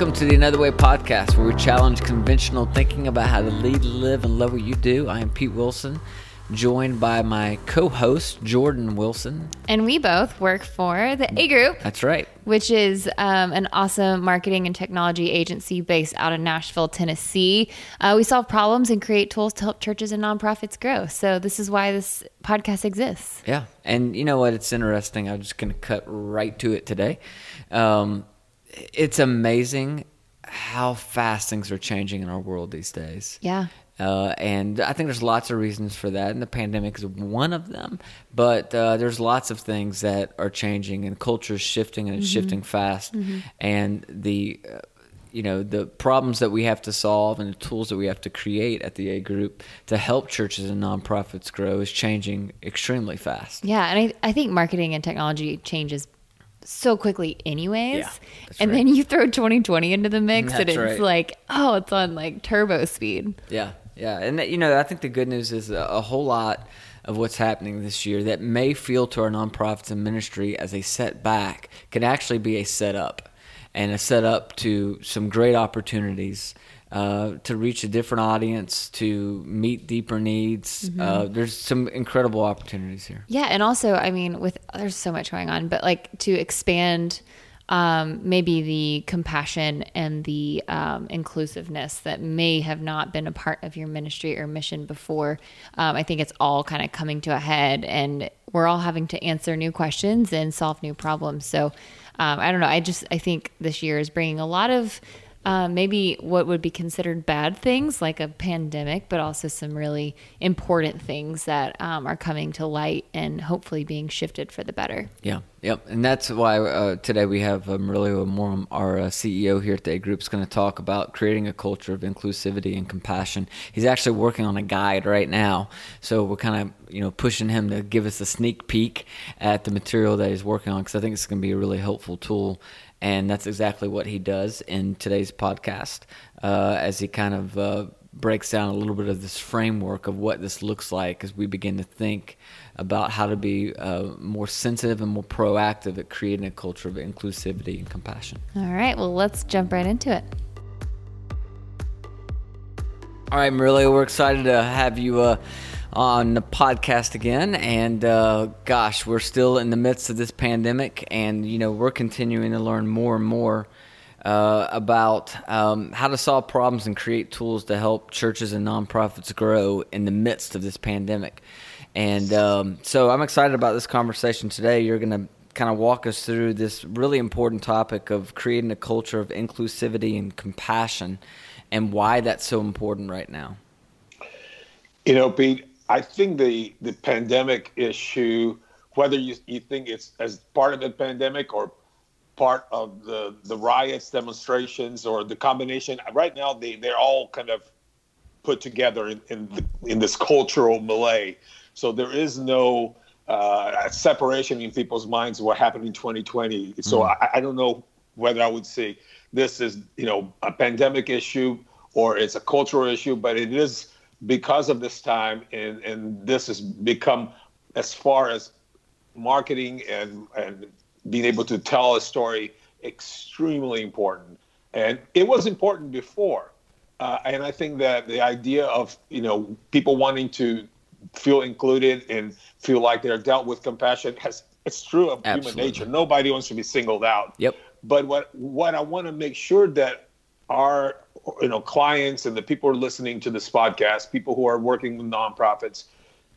Welcome to the Another Way podcast, where we challenge conventional thinking about how to lead, live, and love what you do. I am Pete Wilson, joined by my co host, Jordan Wilson. And we both work for the A Group. That's right. Which is um, an awesome marketing and technology agency based out of Nashville, Tennessee. Uh, we solve problems and create tools to help churches and nonprofits grow. So, this is why this podcast exists. Yeah. And you know what? It's interesting. I'm just going to cut right to it today. Um, it's amazing how fast things are changing in our world these days. Yeah. Uh, and I think there's lots of reasons for that, and the pandemic is one of them. But uh, there's lots of things that are changing, and culture is shifting, and it's mm-hmm. shifting fast. Mm-hmm. And the, uh, you know, the problems that we have to solve and the tools that we have to create at the A Group to help churches and nonprofits grow is changing extremely fast. Yeah, and I, I think marketing and technology changes so quickly anyways. Yeah, and right. then you throw 2020 into the mix that's and it's right. like, oh, it's on like turbo speed. Yeah. Yeah. And that, you know, I think the good news is a, a whole lot of what's happening this year that may feel to our nonprofits and ministry as a setback can actually be a setup and a setup to some great opportunities uh, to reach a different audience, to meet deeper needs. Mm-hmm. Uh, there's some incredible opportunities here. Yeah, and also, I mean, with there's so much going on, but like to expand. Um, maybe the compassion and the um, inclusiveness that may have not been a part of your ministry or mission before. Um, I think it's all kind of coming to a head, and we're all having to answer new questions and solve new problems. So um, I don't know. I just I think this year is bringing a lot of uh, maybe what would be considered bad things like a pandemic, but also some really important things that um, are coming to light and hopefully being shifted for the better. Yeah, yep. And that's why uh, today we have um, Morum, our uh, CEO here at the A Group, is going to talk about creating a culture of inclusivity and compassion. He's actually working on a guide right now. So we're kind of you know pushing him to give us a sneak peek at the material that he's working on because I think it's going to be a really helpful tool and that's exactly what he does in today's podcast uh, as he kind of uh, breaks down a little bit of this framework of what this looks like as we begin to think about how to be uh, more sensitive and more proactive at creating a culture of inclusivity and compassion. All right, well, let's jump right into it. All right, Marilio, we're excited to have you uh, on the podcast again. And uh, gosh, we're still in the midst of this pandemic, and you know we're continuing to learn more and more uh, about um, how to solve problems and create tools to help churches and nonprofits grow in the midst of this pandemic. And um, so I'm excited about this conversation today. You're going to kind of walk us through this really important topic of creating a culture of inclusivity and compassion and why that's so important right now. You know, Pete, I think the the pandemic issue, whether you, you think it's as part of the pandemic or part of the the riots, demonstrations, or the combination, right now they they're all kind of put together in in, the, in this cultural melee. So there is no uh, separation in people's minds of what happened in 2020. So mm. I, I don't know whether I would say this is you know a pandemic issue or it's a cultural issue, but it is because of this time, and, and this has become, as far as marketing and, and being able to tell a story, extremely important. And it was important before. Uh, and I think that the idea of you know people wanting to feel included and feel like they're dealt with compassion has it's true of Absolutely. human nature. Nobody wants to be singled out. Yep. But what what I want to make sure that our you know clients and the people who are listening to this podcast, people who are working with nonprofits,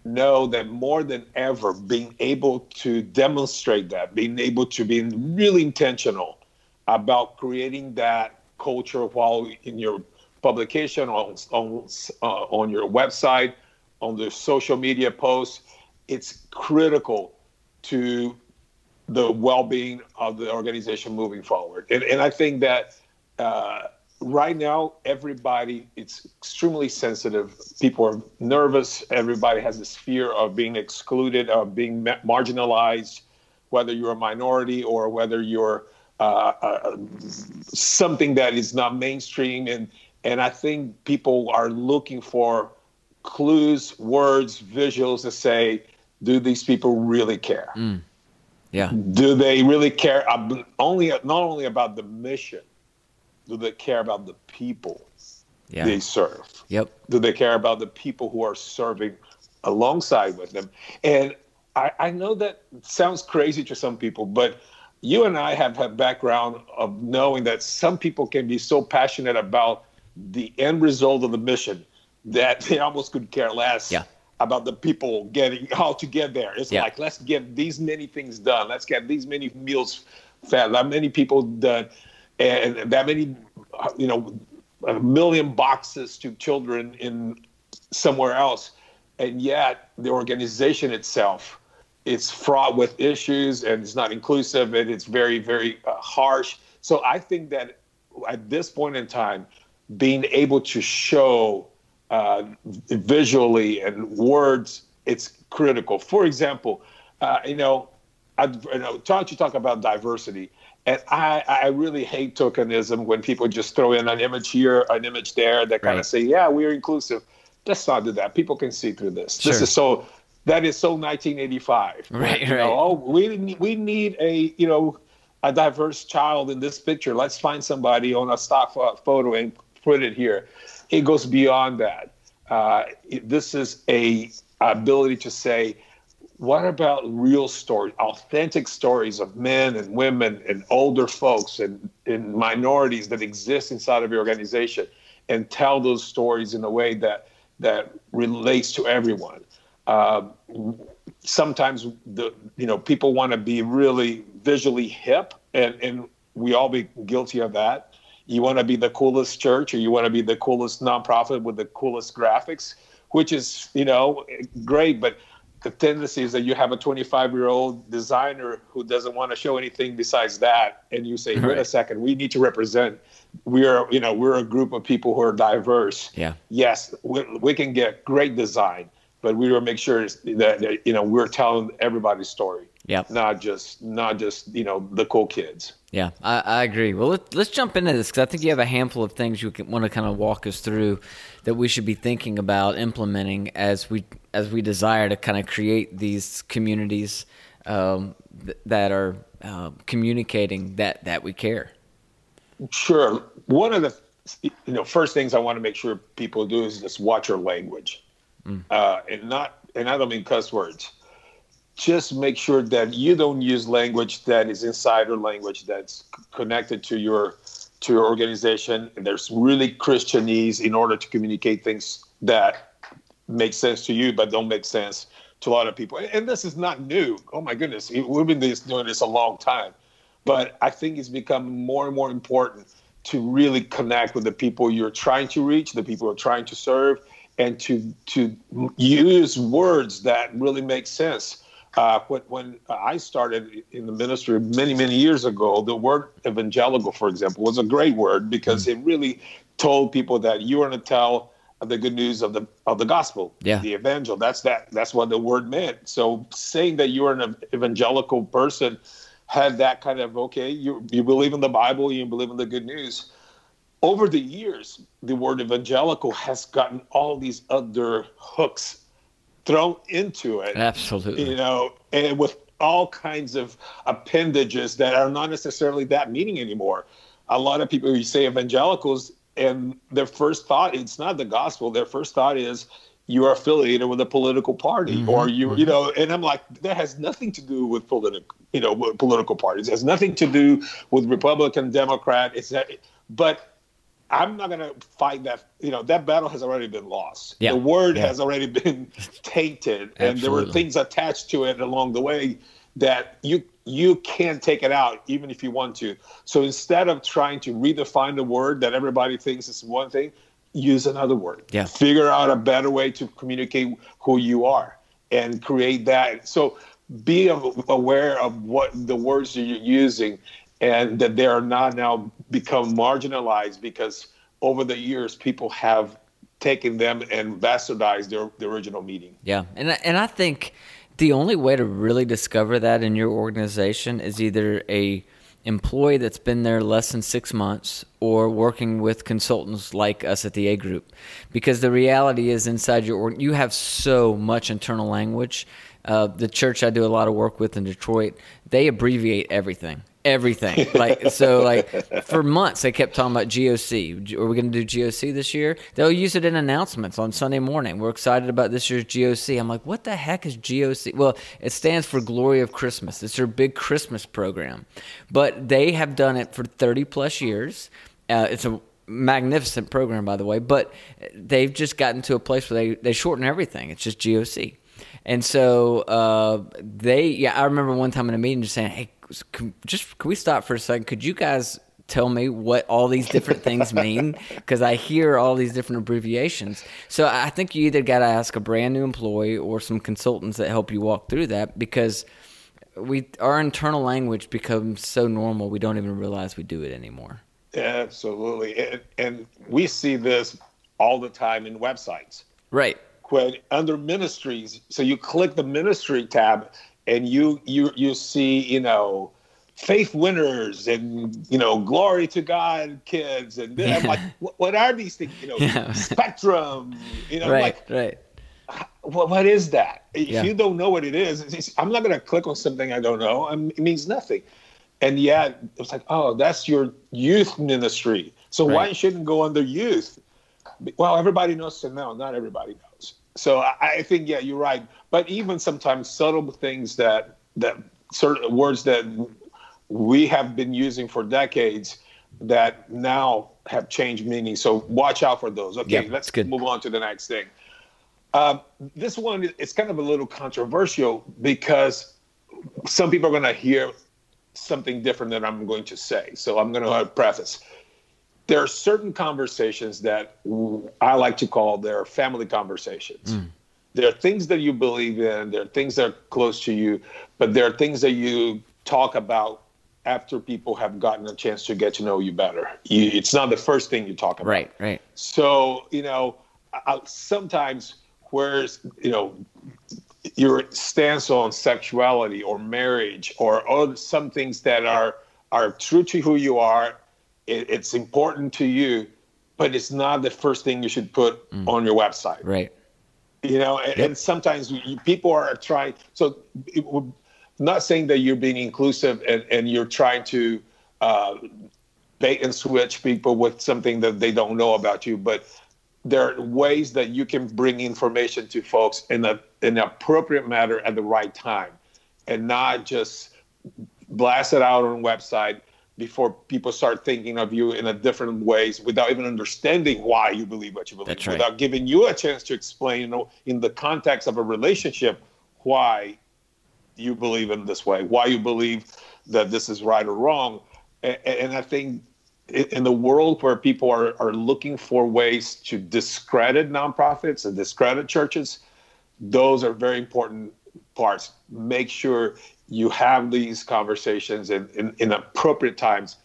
know that more than ever, being able to demonstrate that, being able to be really intentional about creating that culture while in your publication on on, uh, on your website, on the social media posts, it's critical to the well-being of the organization moving forward. And, and I think that uh, right now everybody it's extremely sensitive. People are nervous. Everybody has this fear of being excluded of being marginalized whether you're a minority or whether you're uh, uh, something that is not mainstream. And and i think people are looking for clues words visuals to say do these people really care? Mm. yeah. Do they really care only not only about the mission do they care about the people Yeah. they serve? Yep. Do they care about the people who are serving alongside with them? And I, I know that sounds crazy to some people, but you and I have had background of knowing that some people can be so passionate about the end result of the mission that they almost could care less Yeah. about the people getting how to get there. It's Yeah. like let's get these many things done. Let's get these many meals fed. That many people done, and that many, you know, a million boxes to children in somewhere else, and yet the organization itself it's fraught with issues and it's not inclusive and it's very very uh, harsh. So i think that at this point in time being able to show uh, visually and words it's critical. For example uh, you know I, you know talk you talk about diversity and I, I really hate tokenism when people just throw in an image here, an image there that kind Right. of say, yeah, we're inclusive. Let's not do that. People can see through this. Sure. This is so that is so 1985. Right, You know, right. oh, we need, we need a you know a diverse child in this picture. Let's find somebody on a stock photo and put it here. It goes beyond that. Uh, this is a ability to say, what about real stories, authentic stories of men and women and older folks and, and minorities that exist inside of your organization, and tell those stories in a way that that relates to everyone. Uh, sometimes the you know people want to be really visually hip, and and we all be guilty of that. You want to be the coolest church, or you want to be the coolest nonprofit with the coolest graphics, which is you know great, but the tendency is that you have a 25 year old designer who doesn't want to show anything besides that and you say wait a second we need to represent we're you know we're a group of people who are diverse. Yeah. yes we, we can get great design but we will make sure that, that you know we're telling everybody's story yeah not just not just you know the cool kids Yeah, I, I agree. Well, let, let's jump into this because I think you have a handful of things you want to kind of walk us through that we should be thinking about implementing as we as we desire to kind of create these communities um, th- that are uh, communicating that that we care. Sure. One of the you know first things I want to make sure people do is just watch your language, uh, and not and I don't mean cuss words. Just make sure that you don't use language that is insider language that's connected to your to your organization. And there's really Christianese in order to communicate things that make sense to you but don't make sense to a lot of people. And this is not new. Oh my goodness, we've been this, doing this a long time. But I think it's become more and more important to really connect with the people you're trying to reach, the people you're trying to serve, and to to use words that really make sense. Uh, when, when I started in the ministry many, many years ago, the word evangelical, for example, was a great word because it really told people that you were going to tell the good news of the of the gospel, Yeah. the evangel. That's that. That's what the word meant. So saying that you are an evangelical person had that kind of okay. You you believe in the Bible, you believe in the good news. Over the years, the word evangelical has gotten all these other hooks thrown into it Absolutely. you know, and with all kinds of appendages that are not necessarily that meaning anymore. A lot of people, you say evangelicals, and their first thought, it's not the gospel. Their first thought is you are affiliated with a political party mm-hmm. or you, you mm-hmm. know, and I'm like, that has nothing to do with political, you know, political parties. It has nothing to do with Republican, Democrat. It's that, but I'm not going to fight that. You know, that battle has already been lost. Yeah. The word Yeah. has already been tainted, and there were things attached to it along the way that you you can't take it out even if you want to. So instead of trying to redefine the word that everybody thinks is one thing, use another word. Yeah. Figure out a better way to communicate who you are and create that. So be aware of what the words that you're using and that they are not now become marginalized because over the years people have taken them and bastardized their, the original meaning. Yeah, and and I think the only way to really discover that in your organization is either a employee that's been there less than six months or working with consultants like us at the A Group, because the reality is inside your you have so much internal language. Uh, the church I do a lot of work with in Detroit, they abbreviate everything. Everything. Like so, like for months they kept talking about GOC. Are we going to do GOC this year? They'll use it in announcements on Sunday morning. We're excited about this year's GOC. I'm like, what the heck is GOC? Well, it stands for Glory of Christmas. It's their big Christmas program, but they have done it for 30 plus years. Uh, it's a magnificent program, by the way, but they've just gotten to a place where they, they shorten everything. It's just GOC. And so uh, they, yeah, I remember one time in a meeting just saying, hey, can, just can we stop for a second? Could you guys tell me what all these different things mean? Because I hear all these different abbreviations. So I think you either got to ask a brand new employee or some consultants that help you walk through that because we our internal language becomes so normal we don't even realize we do it anymore. Absolutely, and, and we see this all the time in websites. Right. When under ministries, so you click the ministry tab and you you you see you know faith winners and you know glory to god kids and yeah. i'm like what, are these things you know yeah. spectrum you know right like, right what, what is that if yeah. you don't know what it is i'm not going to click on something i don't know I mean, it means nothing and yet it's like oh that's your youth ministry so right. why shouldn't go under youth well everybody knows so no not everybody knows so I, I think yeah you're right but even sometimes subtle things that that certain words that we have been using for decades that now have changed meaning. So watch out for those. Okay, let's good. move on to the next thing. Um, this one is kind of a little controversial because some people are going to hear something different than I'm going to say. So I'm going to preface. There are certain conversations that I like to call their family conversations. Mm. There are things that you believe in, there are things that are close to you, but there are things that you talk about after people have gotten a chance to get to know you better. You, it's not the first thing you talk about. Right, right. So, you know, I, sometimes where's, you know, your stance on sexuality or marriage or, or some things that are are true to who you are, it, it's important to you, but it's not the first thing you should put mm. on your website. Right you know and, yep. and sometimes people are trying so it, not saying that you're being inclusive and, and you're trying to uh, bait and switch people with something that they don't know about you but there are ways that you can bring information to folks in a in an appropriate manner at the right time and not just blast it out on a website before people start thinking of you in a different ways without even understanding why you believe what you believe right. without giving you a chance to explain you know, in the context of a relationship why you believe in this way why you believe that this is right or wrong and, and i think in the world where people are, are looking for ways to discredit nonprofits and discredit churches those are very important parts make sure you have these conversations in, in, in appropriate times.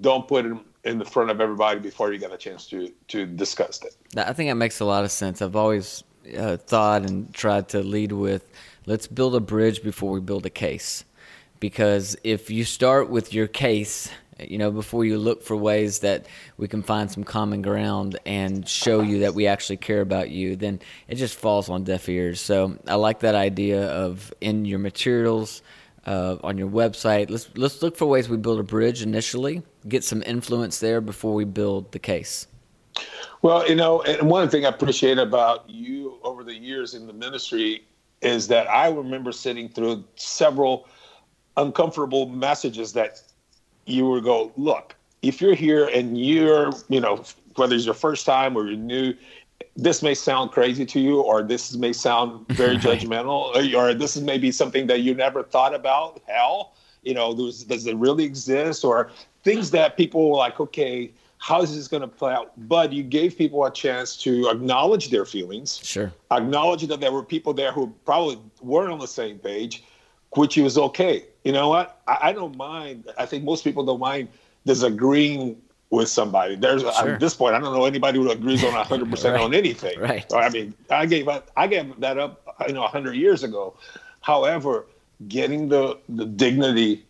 Don't put them in the front of everybody before you get a chance to to discuss it. I think that makes a lot of sense. I've always uh, thought and tried to lead with let's build a bridge before we build a case. Because if you start with your case you know, before you look for ways that we can find some common ground and show you that we actually care about you, then it just falls on deaf ears. So I like that idea of in your materials, uh, on your website. Let's let's look for ways we build a bridge initially, get some influence there before we build the case. Well, you know, and one thing I appreciate about you over the years in the ministry is that I remember sitting through several uncomfortable messages that you would go, look, if you're here and you're, you know, whether it's your first time or you're new, this may sound crazy to you, or this may sound very judgmental, or, or this is maybe something that you never thought about. Hell, you know, does, does it really exist? Or things that people were like, okay, how is this going to play out? But you gave people a chance to acknowledge their feelings, sure, acknowledge that there were people there who probably weren't on the same page, which was okay. You know what? I, I don't mind. I think most people don't mind disagreeing with somebody. There's sure. at this point, I don't know anybody who agrees on 100 percent on anything. Right. I mean, I gave up, I gave that up, you know, 100 years ago. However, getting the the dignity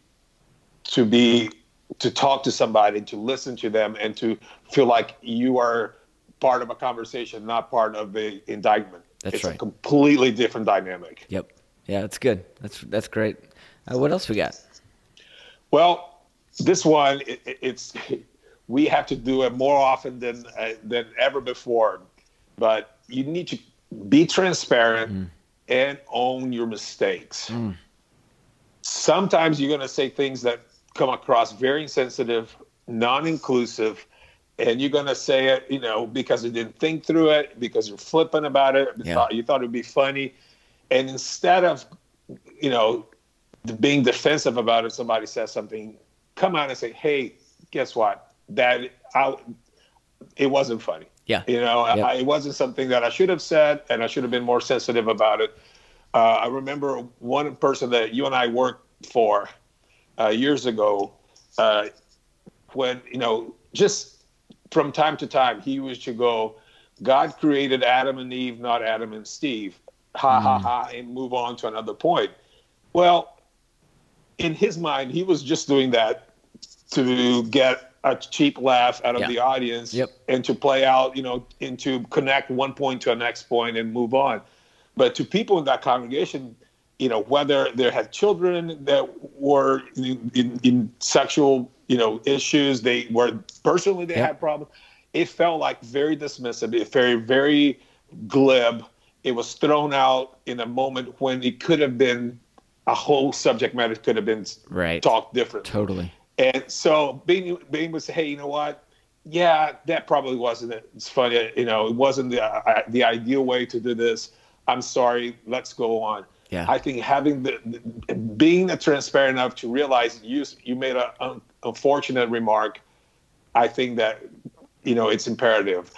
to be to talk to somebody, to listen to them, and to feel like you are part of a conversation, not part of the indictment. That's it's right. a completely different dynamic. Yep. Yeah, that's good. That's that's great. Uh, what else we got? Well, this one, it, it's we have to do it more often than uh, than ever before. But you need to be transparent mm. and own your mistakes. Mm. Sometimes you're going to say things that come across very insensitive, non-inclusive, and you're going to say it, you know, because you didn't think through it, because you're flippant about it, yeah. thought, you thought it would be funny, and instead of, you know, being defensive about it, somebody says something, come out and say, "Hey, guess what? That I, it wasn't funny. Yeah, you know, I, it wasn't something that I should have said, and I should have been more sensitive about it." Uh, I remember one person that you and I worked for uh, years ago, uh, when you know, just from time to time, he was to go, "God created Adam and Eve, not Adam and Steve." Ha mm. ha ha, and move on to another point. Well, in his mind, he was just doing that to get a cheap laugh out of yeah. the audience yep. and to play out, you know, and to connect one point to a next point and move on. But to people in that congregation, you know, whether they had children that were in, in, in sexual, you know, issues, they were personally they yep. had problems. It felt like very dismissive, it very, very glib. It was thrown out in a moment when it could have been a whole subject matter could have been right. talked differently. Totally. And so being being would say, hey, you know what? Yeah, that probably wasn't it. It's funny, you know, it wasn't the uh, the ideal way to do this. I'm sorry. Let's go on. Yeah. I think having the, the being transparent enough to realize you you made an unfortunate remark. I think that you know it's imperative.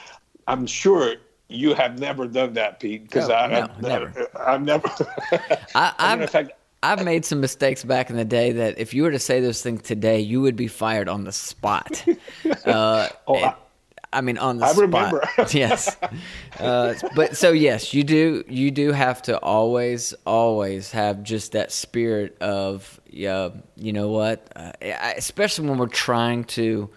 I'm sure you have never done that, Pete, because no, I, no, I, never. I've never. I, I've, I've made some mistakes back in the day that if you were to say those things today, you would be fired on the spot. Uh, oh, I, I, mean, on the I spot. remember. yes. Uh, but so yes, you do. You do have to always, always have just that spirit of, yeah, you know what? Uh, especially when we're trying to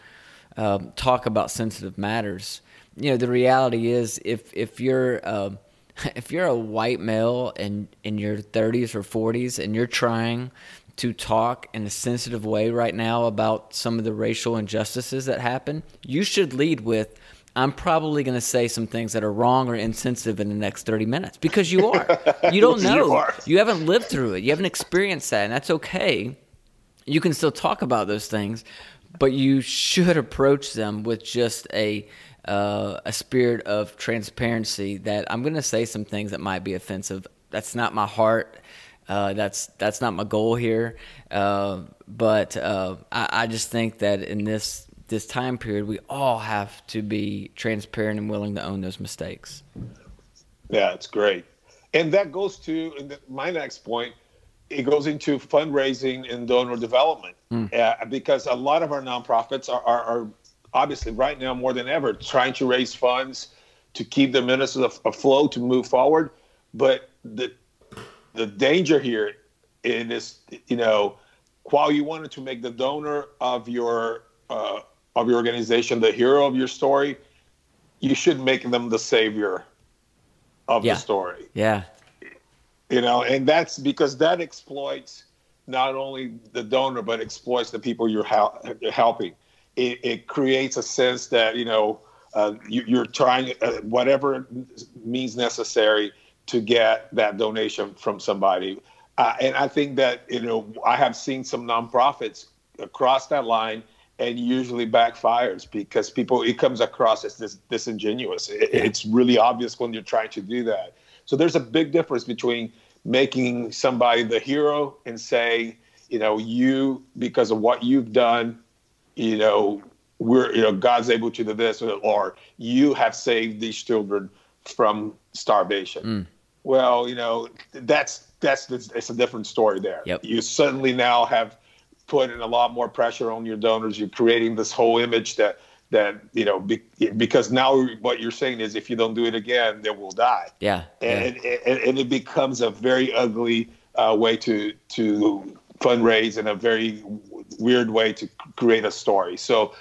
um, talk about sensitive matters. You know, the reality is, if if you're um, if you're a white male and in your 30s or 40s and you're trying to talk in a sensitive way right now about some of the racial injustices that happen, you should lead with I'm probably going to say some things that are wrong or insensitive in the next 30 minutes because you are. You don't know. you, you haven't lived through it. You haven't experienced that, and that's okay. You can still talk about those things, but you should approach them with just a uh, a spirit of transparency that I'm going to say some things that might be offensive. That's not my heart. Uh, that's that's not my goal here. Uh, but uh, I, I, just think that in this this time period, we all have to be transparent and willing to own those mistakes. Yeah, it's great, and that goes to my next point. It goes into fundraising and donor development mm. because a lot of our nonprofits are, are, are obviously right now more than ever trying to raise funds to keep the ministers a afloat to move forward. But the the danger here is, you know, while you wanted to make the donor of your uh, of your organization the hero of your story, you should make them the savior of yeah. the story. Yeah. You know, and that's because that exploits not only the donor but exploits the people you're helping it, it creates a sense that you know uh, you, are trying uh, whatever means necessary to get that donation from somebody. Uh, and I think that you know I have seen some nonprofits cross that line and usually backfires because people it comes across as this disingenuous. It, yeah. It's really obvious when you're trying to do that. So there's a big difference between making somebody the hero and saying, you know, you because of what you've done you know, we're, you know, God's able to do this, or you have saved these children from starvation. Mm. Well, you know, that's that's it's a different story there. Yep. You suddenly now have put in a lot more pressure on your donors. You're creating this whole image that that you know be, because now what you're saying is if you don't do it again, they will die. Yeah. And yeah. And, and, it becomes a very ugly uh, way to to fundraise and a very weird way to create a story. So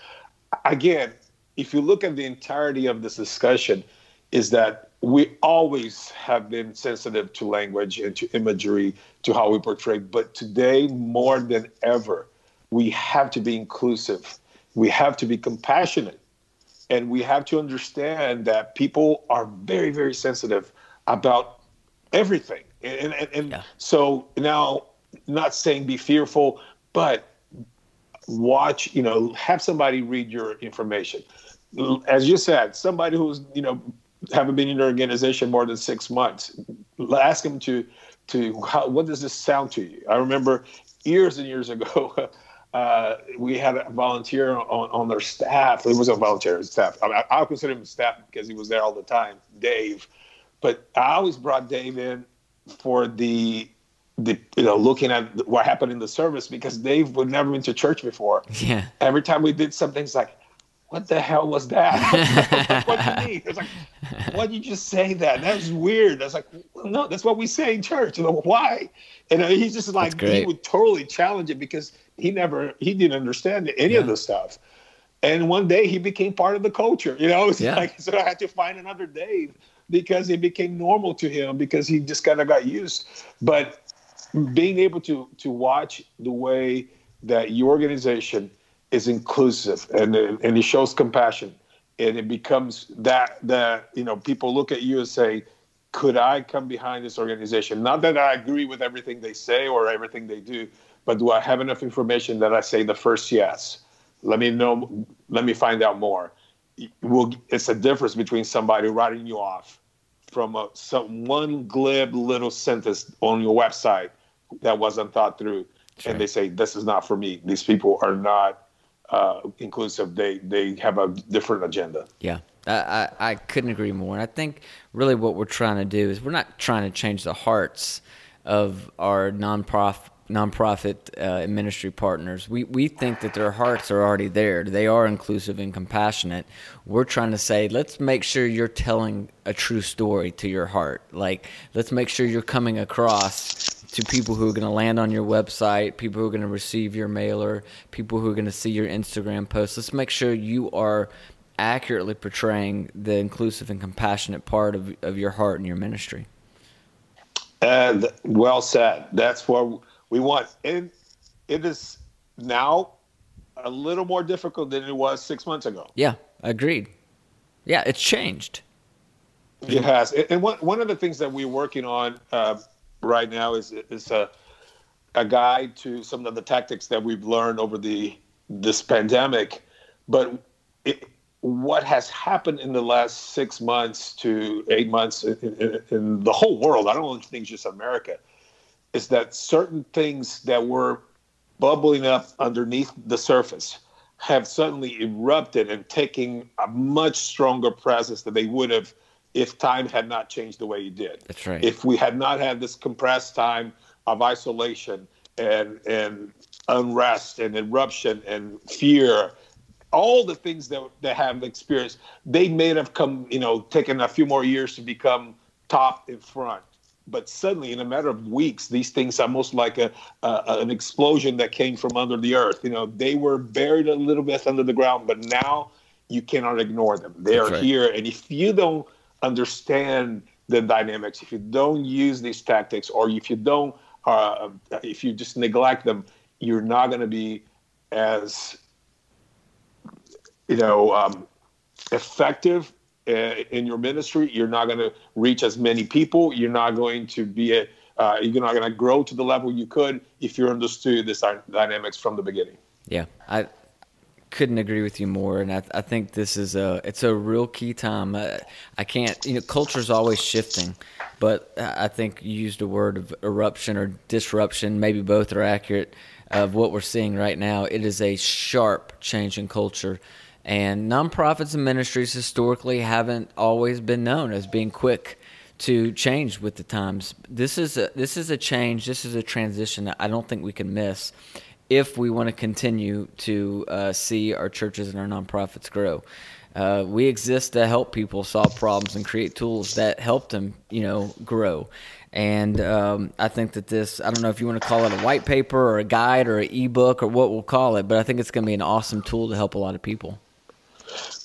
again, if you look at the entirety of this discussion, is that we always have been sensitive to language and to imagery, to how we portray. But today, more than ever, we have to be inclusive. We have to be compassionate. And we have to understand that people are very, very sensitive about everything. And, and, and yeah. so now, not saying be fearful, but watch, you know, have somebody read your information. As you said, somebody who's, you know, haven't been in your organization more than six months, ask them to, to how, what does this sound to you? I remember years and years ago, uh, we had a volunteer on, on their staff. It was a volunteer staff. I, I, consider him staff because he was there all the time, Dave. But I always brought Dave in for the the you know looking at what happened in the service because Dave would never been to church before. Yeah. Every time we did something, it's like, what the hell was that? what do you mean? It's like, why did you just say that? That's weird. That's like, well, no, that's what we say in church. You know, why? And uh, he's just like, he would totally challenge it because he never, he didn't understand any yeah. of the stuff. And one day he became part of the culture. You know, it's yeah. like so I had to find another Dave because it became normal to him because he just kind of got used. But being able to to watch the way that your organization is inclusive and and it shows compassion and it becomes that that you know people look at you and say could i come behind this organization? Not that i agree with everything they say or everything they do but do i have enough information that i say the first yes? Let me know let me find out more. It's a difference between somebody writing you off from a, some one glib little sentence on your website that wasn't thought through, sure. and they say this is not for me. These people are not uh, inclusive. They they have a different agenda. Yeah. I, I, couldn't agree more. And I think really what we're trying to do is we're not trying to change the hearts of our nonprofit nonprofit uh, ministry partners. We we think that their hearts are already there. They are inclusive and compassionate. We're trying to say, let's make sure you're telling a true story to your heart. Like, let's make sure you're coming across to people who are going to land on your website, people who are going to receive your mailer, people who are going to see your Instagram posts. Let's make sure you are accurately portraying the inclusive and compassionate part of, of your heart and your ministry. And well said. That's what we want. And it is now a little more difficult than it was six months ago. Yeah, agreed. Yeah, it's changed. It has. And one, one of the things that we're working on, uh, right now is is a a guide to some of the tactics that we've learned over the this pandemic, but it, what has happened in the last six months to eight months in, in, in the whole world, I don't think just America, is that certain things that were bubbling up underneath the surface have suddenly erupted and taking a much stronger presence than they would have if time had not changed the way it did. That's right. If we had not had this compressed time of isolation and and unrest and eruption and fear, all the things that that have experienced, they may have come, you know, taken a few more years to become top in front. But suddenly, in a matter of weeks, these things are almost like a, a an explosion that came from under the earth. You know, they were buried a little bit under the ground, but now you cannot ignore them. They That's are right. here, and if you don't understand the dynamics, if you don't use these tactics, or if you don't, uh, if you just neglect them, you're not going to be as, you know, um, effective uh, in your ministry. You're not going to reach as many people. You're not going to be a, uh, you're not going to grow to the level you could if you understood this dynamics from the beginning. Yeah, I couldn't agree with you more and I, I, think this is a it's a real key time. I, I can't you know culture's always shifting but i think you used a word of eruption or disruption maybe both are accurate of what we're seeing right now. It is a sharp change in culture and nonprofits and ministries historically haven't always been known as being quick to change with the times. This is a this is a change this is a transition that i don't think we can miss if we want to continue to uh, see our churches and our nonprofits grow. Uh, we exist to help people solve problems and create tools that help them, you know, grow. And um, I think that this, I don't know if you want to call it a white paper or a guide or an ebook or what we'll call it, but I think it's going to be an awesome tool to help a lot of people.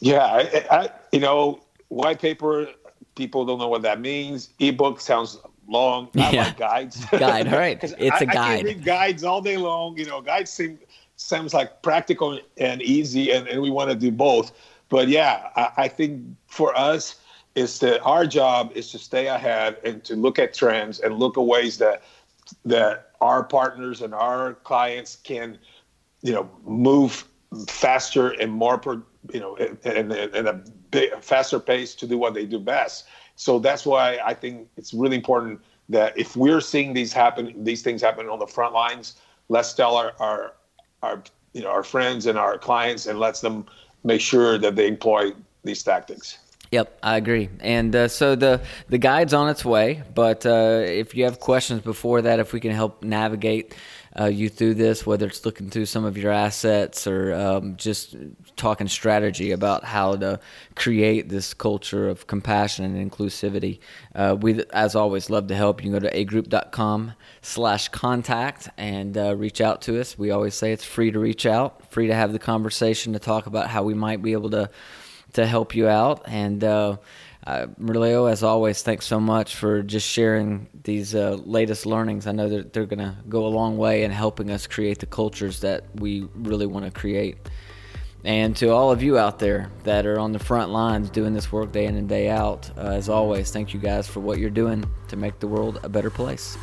Yeah, I, I, you know, white paper, people don't know what that means. Ebook sounds long. I yeah. like guides. Guide, all right. It's I, a guide. I can read guides all day long. You know, guides seem sounds like practical and easy, and, and we want to do both. But yeah, I, I think for us, is that our job is to stay ahead and to look at trends and look at ways that that our partners and our clients can, you know, move faster and more, you know, and in a big, faster pace to do what they do best. So that's why I think it's really important that if we're seeing these happen, these things happen on the front lines, let's tell our, our, our you know, our friends and our clients and let's them make sure that they employ these tactics. Yep, I agree. And uh, so the the guide's on its way. But uh, if you have questions before that, if we can help navigate uh, you through this, whether it's looking through some of your assets or um, just talking strategy about how to create this culture of compassion and inclusivity, uh, we, as always, love to help. You can go to agroup.com slash contact and uh, reach out to us. We always say it's free to reach out, free to have the conversation to talk about how we might be able to to help you out. And uh, Merlio, as always, thanks so much for just sharing these uh, latest learnings. I know that they're going to go a long way in helping us create the cultures that we really want to create. And to all of you out there that are on the front lines doing this work day in and day out, uh, as always, thank you guys for what you're doing to make the world a better place.